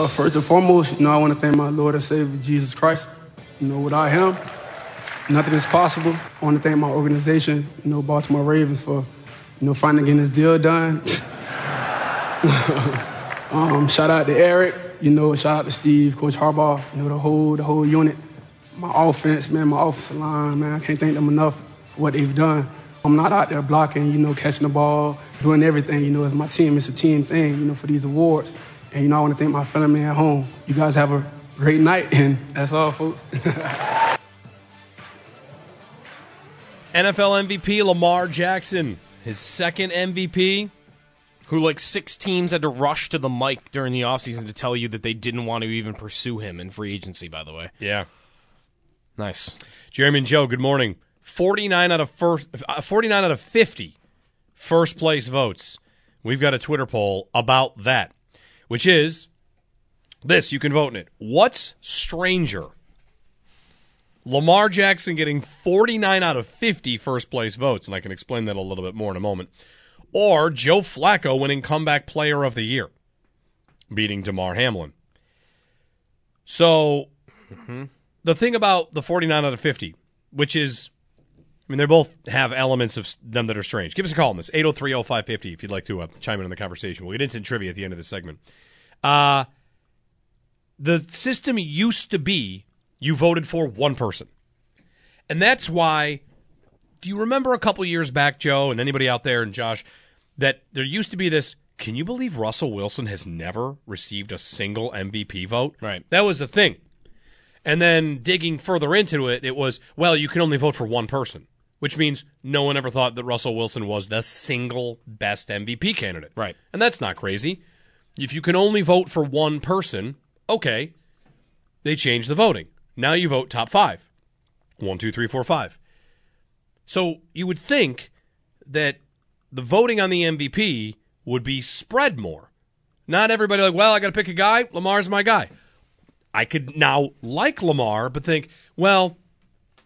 Uh, first and foremost, you know, I want to thank my Lord and Savior Jesus Christ. You know, without Him, nothing is possible. I want to thank my organization, you know, Baltimore Ravens, for, you know, finally getting this deal done. um, shout out to Eric, you know, shout out to Steve, Coach Harbaugh, you know, the whole the whole unit. My offense, man, my offensive line, man, I can't thank them enough for what they've done. I'm not out there blocking, you know, catching the ball, doing everything, you know, it's my team. It's a team thing, you know, for these awards. And, you know, I want to thank my family at home. You guys have a great night, and that's all, folks. NFL MVP Lamar Jackson, his second MVP, who like six teams had to rush to the mic during the offseason to tell you that they didn't want to even pursue him in free agency, by the way. Yeah. Nice. Jeremy and Joe, good morning. 49 out of first uh, 49 out of 50 first place votes. We've got a Twitter poll about that, which is this, you can vote in it. What's stranger? Lamar Jackson getting 49 out of 50 first place votes, and I can explain that a little bit more in a moment. Or Joe Flacco winning comeback player of the year, beating Damar Hamlin. So, the thing about the 49 out of 50, which is, I mean, they both have elements of them that are strange. Give us a call on this, 803 0550, if you'd like to uh, chime in on the conversation. We'll get into trivia at the end of the segment. Uh, the system used to be you voted for one person. And that's why, do you remember a couple years back, Joe, and anybody out there, and Josh, that there used to be this can you believe Russell Wilson has never received a single MVP vote? Right. That was the thing. And then digging further into it, it was, well, you can only vote for one person, which means no one ever thought that Russell Wilson was the single best MVP candidate. Right. And that's not crazy. If you can only vote for one person, okay, they change the voting. Now you vote top five. One, two, three, four, five. So you would think that the voting on the MVP would be spread more. Not everybody like, well, I got to pick a guy. Lamar's my guy. I could now like Lamar, but think, well,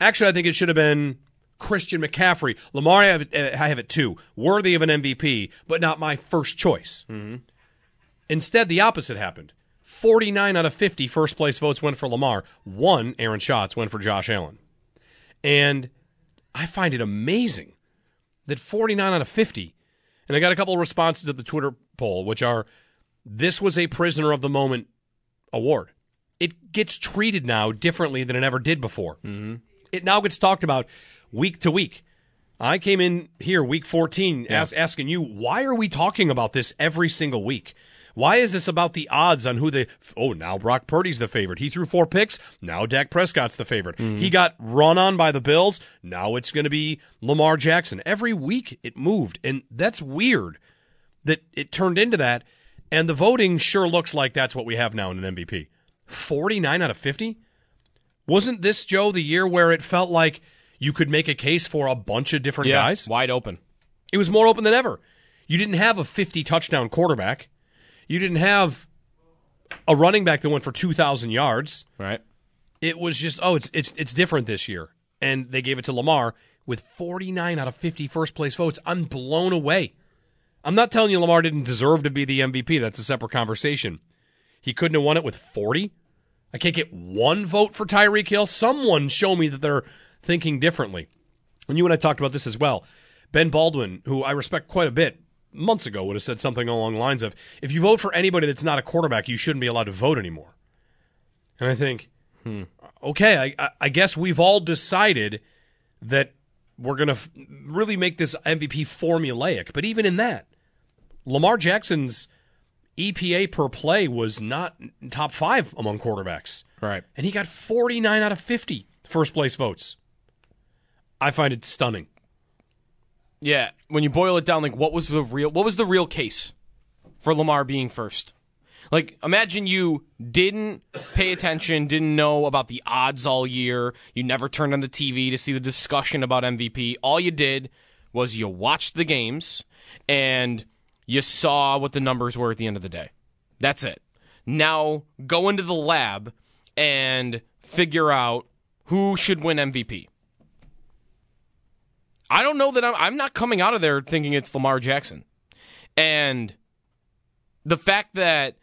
actually, I think it should have been Christian McCaffrey. Lamar, I have it, I have it too. Worthy of an MVP, but not my first choice. Mm-hmm. Instead, the opposite happened. 49 out of 50 first place votes went for Lamar. One, Aaron Schatz, went for Josh Allen. And I find it amazing that 49 out of 50, and I got a couple of responses to the Twitter poll, which are this was a prisoner of the moment award. It gets treated now differently than it ever did before. Mm-hmm. It now gets talked about week to week. I came in here week 14 as, asking you, why are we talking about this every single week? Why is this about the odds on who the oh now Brock Purdy's the favorite. He threw four picks. Now Dak Prescott's the favorite. Mm-hmm. He got run on by the Bills. Now it's going to be Lamar Jackson. Every week it moved, and that's weird that it turned into that. And the voting sure looks like that's what we have now in an MVP. Forty nine out of fifty. Wasn't this Joe the year where it felt like you could make a case for a bunch of different Yeah, guys? wide open. It was more open than ever. You didn't have a 50 touchdown quarterback. You didn't have a running back that went for 2,000 yards. Right. It was just, oh, it's it's it's different this year. And they gave it to Lamar with 49 out of 50 first place votes. I'm blown away. I'm not telling you Lamar didn't deserve to be the MVP. That's a separate conversation. He couldn't have won it with 40. I can't get one vote for Tyreek Hill. Someone show me that they're thinking differently. And you and I talked about this as well. Ben Baldwin, who I respect quite a bit, months ago would have said something along the lines of, "If you vote for anybody that's not a quarterback, you shouldn't be allowed to vote anymore." And I think, hmm. okay, I, I guess we've all decided that we're going to f- really make this MVP formulaic. But even in that, Lamar Jackson's EPA per play was not top five among quarterbacks. Right. And he got 49 out of 50 first place votes. I find it stunning. Yeah, when you boil it down, like what was the real what was the real case for Lamar being first? Like imagine you didn't pay attention, didn't know about the odds all year, you never turned on the TV to see the discussion about MVP. All you did was you watched the games and you saw what the numbers were at the end of the day. That's it. Now go into the lab and figure out who should win MVP. I don't know that I'm, I'm not coming out of there thinking it's Lamar Jackson. And the fact that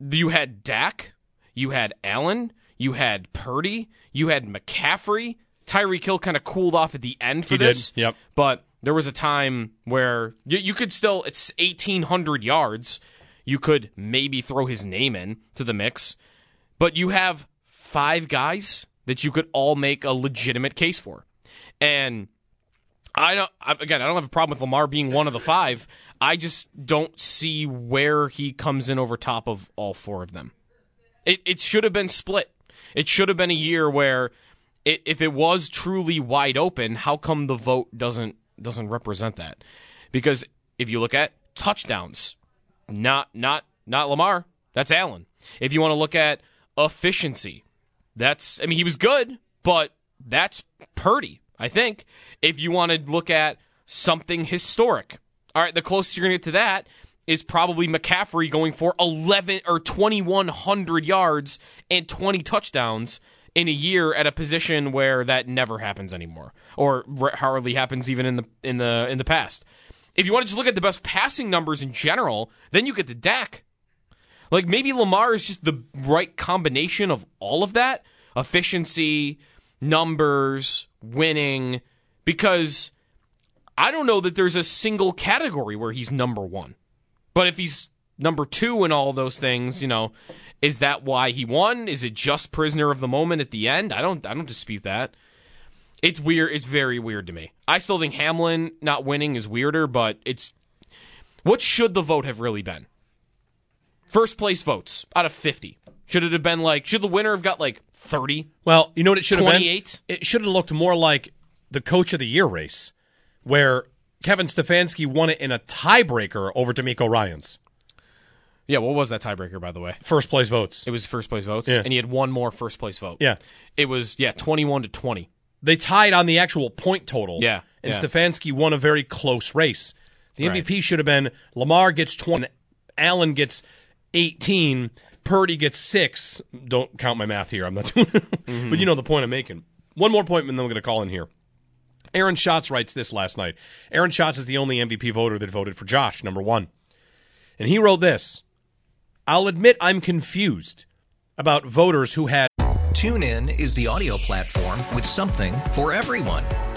you had Dak, you had Allen, you had Purdy, you had McCaffrey. Tyreek Hill kind of cooled off at the end for He did, this. yep. But there was a time where you, you could still, it's 1,800 yards. You could maybe throw his name in to the mix. But you have five guys that you could all make a legitimate case for. And I don't. Again, I don't have a problem with Lamar being one of the five. I just don't see where he comes in over top of all four of them. It it should have been split. It should have been a year where, i if it was truly wide open, how come the vote doesn't doesn't represent that? Because if you look at touchdowns, not not not Lamar. That's Allen. If you want to look at efficiency, that's I mean he was good, but that's Purdy. I think if you want to look at something historic, all right, the closest you're going to get to that is probably McCaffrey going for 11 or 2100 yards and 20 touchdowns in a year at a position where that never happens anymore or hardly happens even in the in the in the past. If you want to just look at the best passing numbers in general, then you get to Dak. Like maybe Lamar is just the right combination of all of that efficiency, numbers, winning, because I don't know that there's a single category where he's number one. But if he's number two in all those things, you know, is that why he won? Is it just prisoner of the moment at the end? I don't I don't dispute that. It's weird. It's very weird to me. I still think Hamlin not winning is weirder, but it's what should the vote have really been? First place votes out of 50. Should it have been like, should the winner have got like 30? Well, you know what it should have been? 28? It should have looked more like the coach of the year race, where Kevin Stefanski won it in a tiebreaker over DeMeco Ryans. Yeah, what was that tiebreaker, by the way? First place votes. It was first place votes, Yeah. and he had one more first place vote. Yeah. It was, yeah, 21 to 20. They tied on the actual point total. Yeah, And yeah. Stefanski won a very close race. The Right. MVP should have been Lamar gets 20, Allen gets 18, Purdy gets 6. Don't count my math here. I'm not doing Mm-hmm. But you know the point I'm making. One more point, and then we're going to call in here. Aaron Schatz writes this last night. Aaron Schatz is the only MVP voter that voted for Josh, number one. And he wrote this I'll admit I'm confused about voters who had. TuneIn is the audio platform with something for everyone.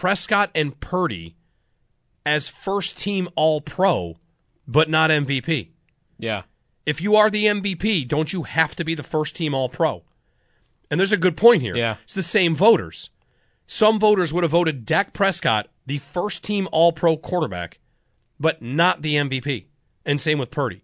Prescott and Purdy as first team All Pro, but not MVP. Yeah. If you are the MVP, don't you have to be the first team All Pro? And there's a good point here. Yeah. It's the same voters. Some voters would have voted Dak Prescott the first team All Pro quarterback, but not the MVP. And same with Purdy.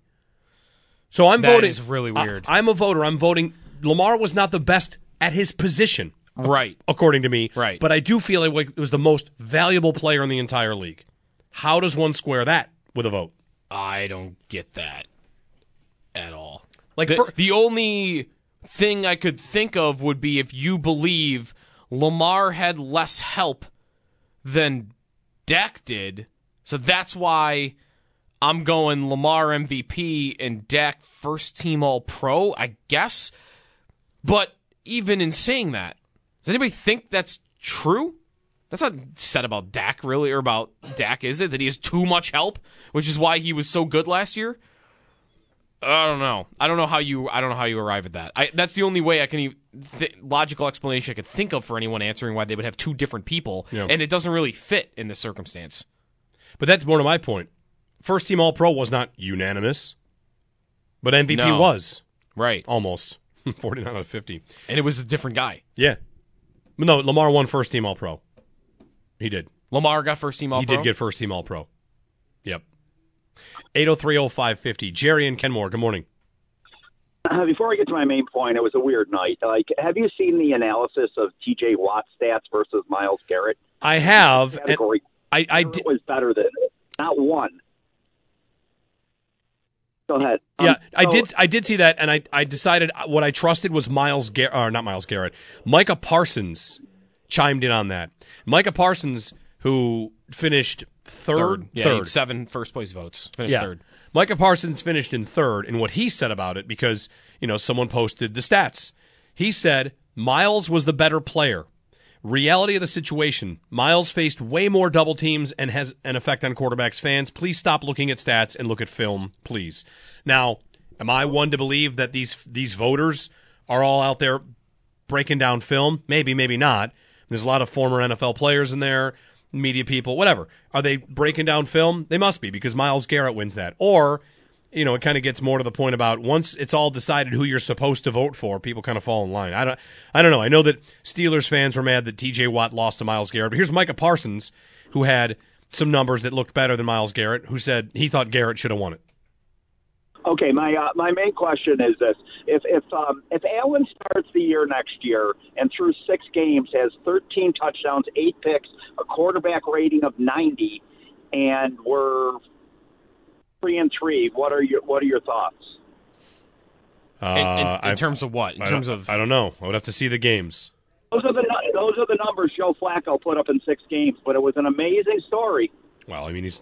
So I'm That voting. is really weird. I, am a voter. I'm voting. Lamar was not the best at his position, Right. according to me. Right. But I do feel like it was the most valuable player in the entire league. How does one square that with a vote? I don't get that at all. Like the, for- the only thing I could think of would be if you believe Lamar had less help than Dak did. So that's why I'm going Lamar MVP and Dak first team all pro, I guess. But even in saying that, does anybody think that's true? That's not said about Dak, really, or about Dak, is it? That he has too much help, which is why he was so good last year? I don't know. I don't know how you. I don't know how you arrive at that. I, that's the only way I can even th- logical explanation I could think of for anyone answering why they would have two different people, Yeah. and it doesn't really fit in this circumstance. But that's more to my point. First team All Pro was not unanimous, but MVP No. was Right, almost 49 out of 50. and it was a different guy. Yeah. But no, Lamar won first team All Pro. He did. Lamar got first team all. he did get first team All Pro. Yep. 8030550. Jerry and Kenmore, good morning. Uh, before I get to my main point, it was a weird night. Like, have you seen the analysis of T.J. Watt stats versus Myles Garrett? I have. And Category I, I Garrett did. was better than not one. Go ahead. Yeah, Um, I so- did. I did see that, and I, I decided what I trusted was Myles Garrett, or not Myles Garrett. Micah Parsons chimed in on that. Micah Parsons, who finished third, third. Yeah, he had third. seven first place votes. Finished yeah. third. Micah Parsons finished in third, and what he said about it, because you know someone posted the stats, he said Myles was the better player. Reality of the situation: Myles faced way more double teams and has an effect on quarterbacks. Fans, please stop looking at stats and look at film, please. Now, am I one to believe that these these voters are all out there breaking down film? Maybe, maybe not. There's a lot of former NFL players in there, media people, whatever. Are they breaking down film? They must be because Myles Garrett wins that. Or, you know, it kind of gets more to the point about once it's all decided who you're supposed to vote for, people kind of fall in line. I don't, I don't know. I know that Steelers fans were mad that T.J. Watt lost to Myles Garrett, but here's Micah Parsons, who had some numbers that looked better than Myles Garrett, who said he thought Garrett should have won it. Okay, my uh, my main question is this: if if um, if Allen starts the year next year and through six games has 13 touchdowns, eight picks, a quarterback rating of 90, and we're three and three, what are your what are your thoughts? In, in- in Uh, terms of what? In I terms of I don't know. I would have to see the games. Those are the those are the numbers Joe Flacco put up in six games, but it was an amazing story. Well, I mean, he's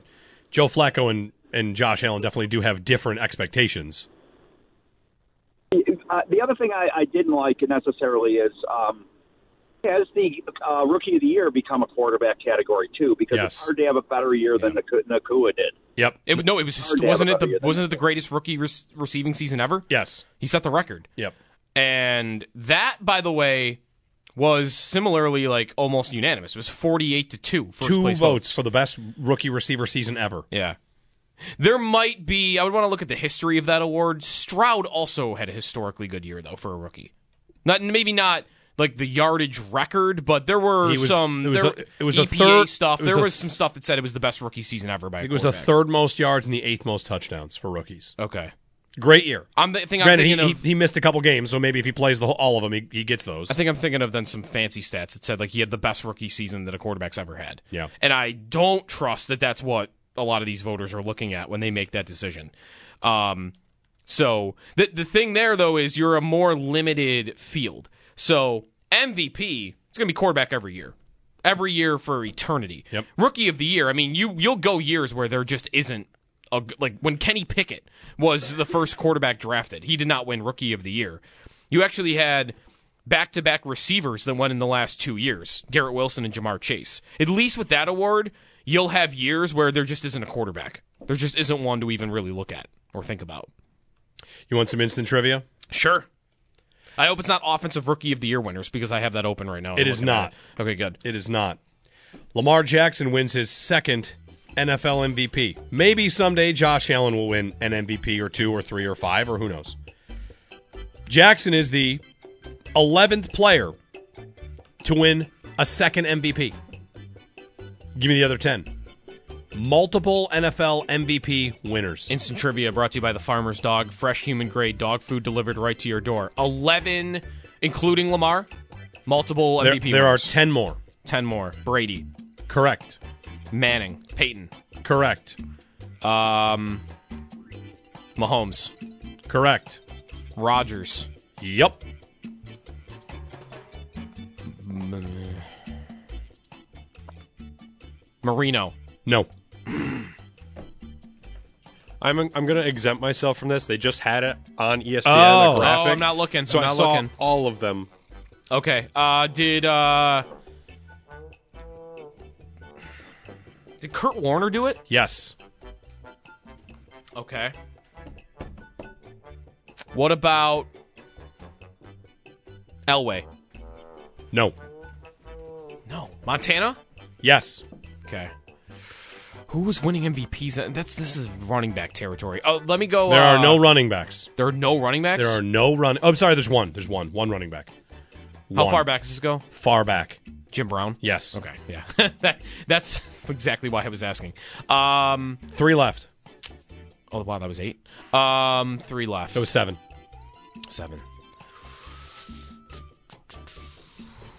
Joe Flacco and, and Josh Allen definitely do have different expectations. Uh, the other thing I, I didn't like necessarily is um, has the uh, rookie of the year become a quarterback category too? Because Yes. it's hard to have a better year than Naku- Nacua did. Yep. It, was- no, it was Hard to wasn't it the wasn't it the greatest rookie re- receiving season ever? Yes. He set the record. Yep. And that, by the way, was similarly like almost unanimous. It was forty-eight to two. First Two place votes for the best rookie receiver season ever. Yeah. There might be. I would want to look at the history of that award. Stroud also had a historically good year, though, for a rookie. Not maybe not like the yardage record, but there were was- some. it was there the- it was the EPA third- stuff. was there the- was some stuff that said it was the best rookie season ever by. It was the third most yards and the eighth most touchdowns for rookies. Okay. Great year. I'm the thing. I'm Granted, he, thinking he, of. he missed a couple games, so maybe if he plays the all of them, he, he gets those. I think I'm thinking of then some fancy stats that said like he had the best rookie season that a quarterback's ever had. Yeah. And I don't trust that that's what a lot of these voters are looking at when they make that decision. Um, so the the thing there though is you're a more limited field. So MVP, it's going to be quarterback every year. Every year for eternity. Yep. Rookie of the year. I mean, you you'll go years where there just isn't a, like when Kenny Pickett was the first quarterback drafted. He did not win rookie of the year. You actually had back-to-back receivers that won in the last 2 years. Garrett Wilson and Ja'Marr Chase. At least with that award, you'll have years where there just isn't a quarterback. There just isn't one to even really look at. or think about. You want some instant trivia? Sure. I hope it's not offensive rookie of the year winners because I have that open right now. It I'm is not. it. Okay, good. It is not. Lamar Jackson wins his second NFL MVP. Maybe someday Josh Allen will win an MVP or two or three or five or who knows. Jackson is the 11th player to win a second MVP. Give me the other 10. Multiple NFL MVP winners. Instant trivia brought to you by the Farmer's Dog. Fresh human grade dog food delivered right to your door. 11, including Lamar, multiple There, MVP there are winners. 10 more. 10 more. Brady, Correct. Manning, Peyton, Correct. um, Mahomes, Correct. Rodgers, Yep. Marino. No. I'm I'm going to exempt myself from this. They just had it on ESPN. Oh. the graphic. Oh, I'm not looking. So I'm I saw looking. all of them. Okay. Uh, did uh, did Kurt Warner do it? Yes. Okay. What about Elway? No. No. Montana? Yes. Okay. Who was winning MVPs? That's this is running back territory. Oh, let me go. There uh, are no running backs. There are no running backs. There are no run. Oh, I'm sorry. There's one. There's one. One running back. How far back does this go? Far back. Jim Brown. Yes. Okay. Yeah. that that's exactly why I was asking. Um. Three left. Oh wow, that was eight. Um. Three left. That was seven. Seven.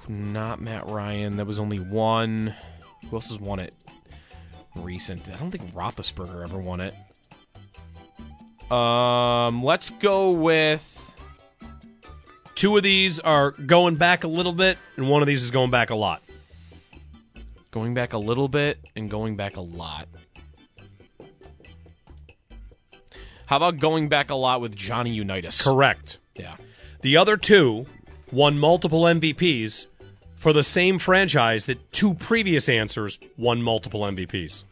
Not Matt Ryan. That was only one. Who else has won it? Recent. I don't think Roethlisberger ever won it. Um, let's go with Two of these are going back a little bit, and one of these is going back a lot. going back a little bit and going back a lot. How about going back a lot with Johnny Unitas? Correct. Yeah. The other two won multiple MVPs for the same franchise that two previous answers won multiple MVPs.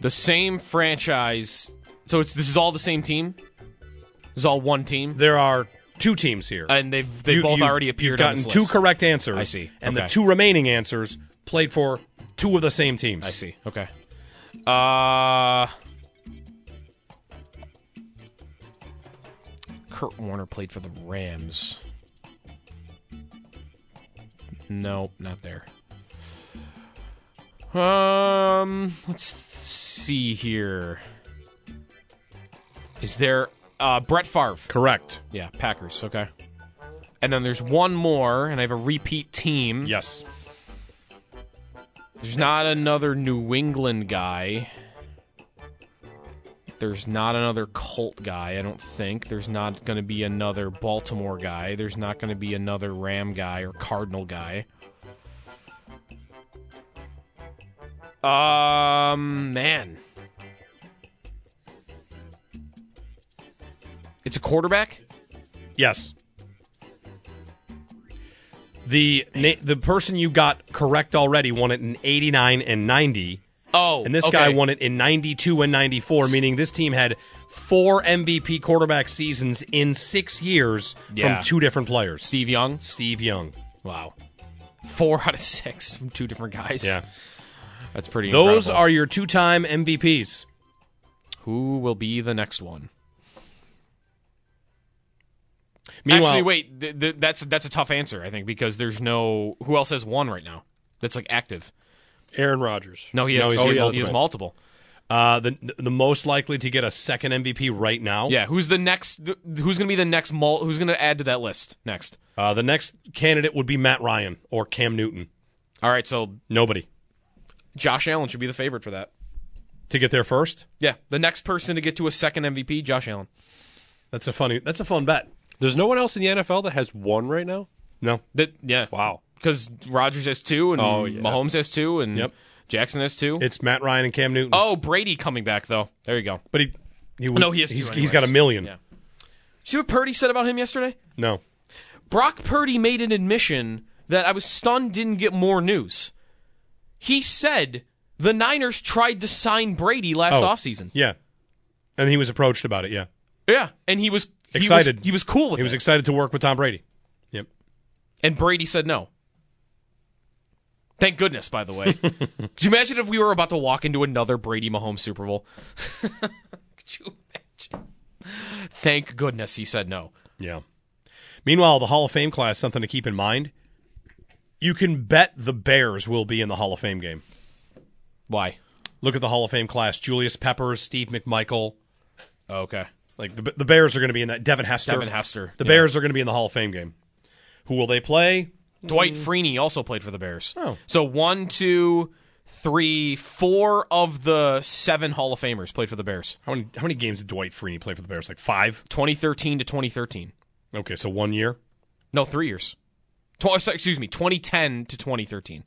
The same franchise. So it's this is all the same team. This is all one team, There are two teams here. and they've they both already appeared. You've on gotten two correct answers. I see. And the two remaining answers played for two of the same teams. I see. Okay. Uh Kurt Warner played for the Rams. Nope, not there. Um, let's see here. Is there uh Brett Favre? Correct. Yeah, Packers. Okay. And then there's one more, and I have a repeat team. Yes. There's not another New England guy. There's not another Colt guy, I don't think. There's not going to be another Baltimore guy. There's not going to be another Ram guy or Cardinal guy. Um, man. It's a quarterback? Yes. The na- the person you got correct already won it in 89 and 90. Oh, And this okay. guy won it in 92 and 94, meaning this team had four MVP quarterback seasons in six years Yeah. from two different players. Steve Young? Steve Young. Wow. Four out of six from two different guys. Yeah. That's pretty Those incredible. are your two time MVPs. Who will be the next one? Meanwhile- Actually, wait. Th- th- that's that's a tough answer, I think, because there's no who else has one right now that's like active. Aaron Rodgers. No, he has. No, he's- he, has he's he has multiple. Uh, the the most likely to get a second MVP right now. Yeah, who's the next? Who's going to be the next? Mul- who's going to add to that list next? Uh, the next candidate would be Matt Ryan or Cam Newton. All right, so Nobody Josh Allen should be the favorite for that. to get there first. Yeah, the next person to get to a second MVP, Josh Allen. That's a funny. That's a fun bet. There's no one else in the NFL that has one right now. No. That yeah, Wow. Because Rodgers has two, and Oh, yeah. Mahomes has two, and Yep. Jackson has two. It's Matt Ryan and Cam Newton. oh, Brady coming back though. There you go. but he, he No, he has two He's, he's got a million. Yeah. See what Purdy said about him yesterday? No. Brock Purdy made an admission that I was stunned didn't get more news. He said the Niners tried to sign Brady last Oh. offseason. Yeah. And he was approached about it. Yeah, Yeah, and he was he excited. Was, he was cool with He was it. excited to work with Tom Brady. Yep. and Brady said no. Thank goodness, by the way. Could you imagine if we were about to walk into another Brady Mahomes Super Bowl? Could you imagine? Thank goodness he said no. Yeah. Meanwhile, the Hall of Fame class, something to keep in mind. You can bet the Bears will be in the Hall of Fame game. Why? Look at the Hall of Fame class: Julius Peppers, Steve McMichael. Oh, okay. Like the, the Bears are going to be in that. Devin Hester. Devin Hester, The yeah. Bears are going to be in the Hall of Fame game. Who will they play? Dwight mm-hmm. Freeney also played for the Bears. Oh. So one, two, three, four of the seven Hall of Famers played for the Bears. How many how many games did Dwight Freeney play for the Bears? Like five. 2013 to 2013. Okay, so one year. No, three years. Tw- sorry, excuse me, 2010 to 2013.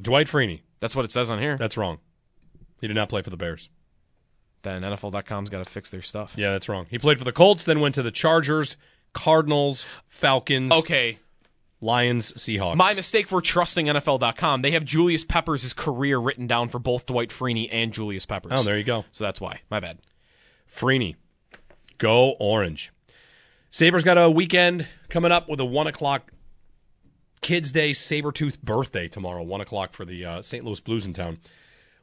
Dwight Freeney. That's what it says on here. That's wrong. He did not play for the Bears. Then NFL.com's got to fix their stuff. Yeah, that's wrong. He played for the Colts, then went to the Chargers, Cardinals, Falcons, Okay, Lions, Seahawks. my mistake for trusting NFL.com. They have Julius Peppers' career written down for both Dwight Freeney and Julius Peppers. Oh, there you go. So that's why. My bad. Freeney. Go orange. Sabres got a weekend coming up with a one o'clock Kids Day Sabretooth birthday tomorrow, one o'clock for the uh, St. Louis Blues in town.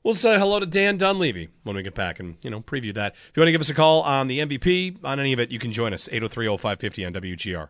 We'll say hello to Dan Dunleavy when we get back and you know preview that. If you want to give us a call on the MVP, on any of it, you can join us 803-0550 on WGR.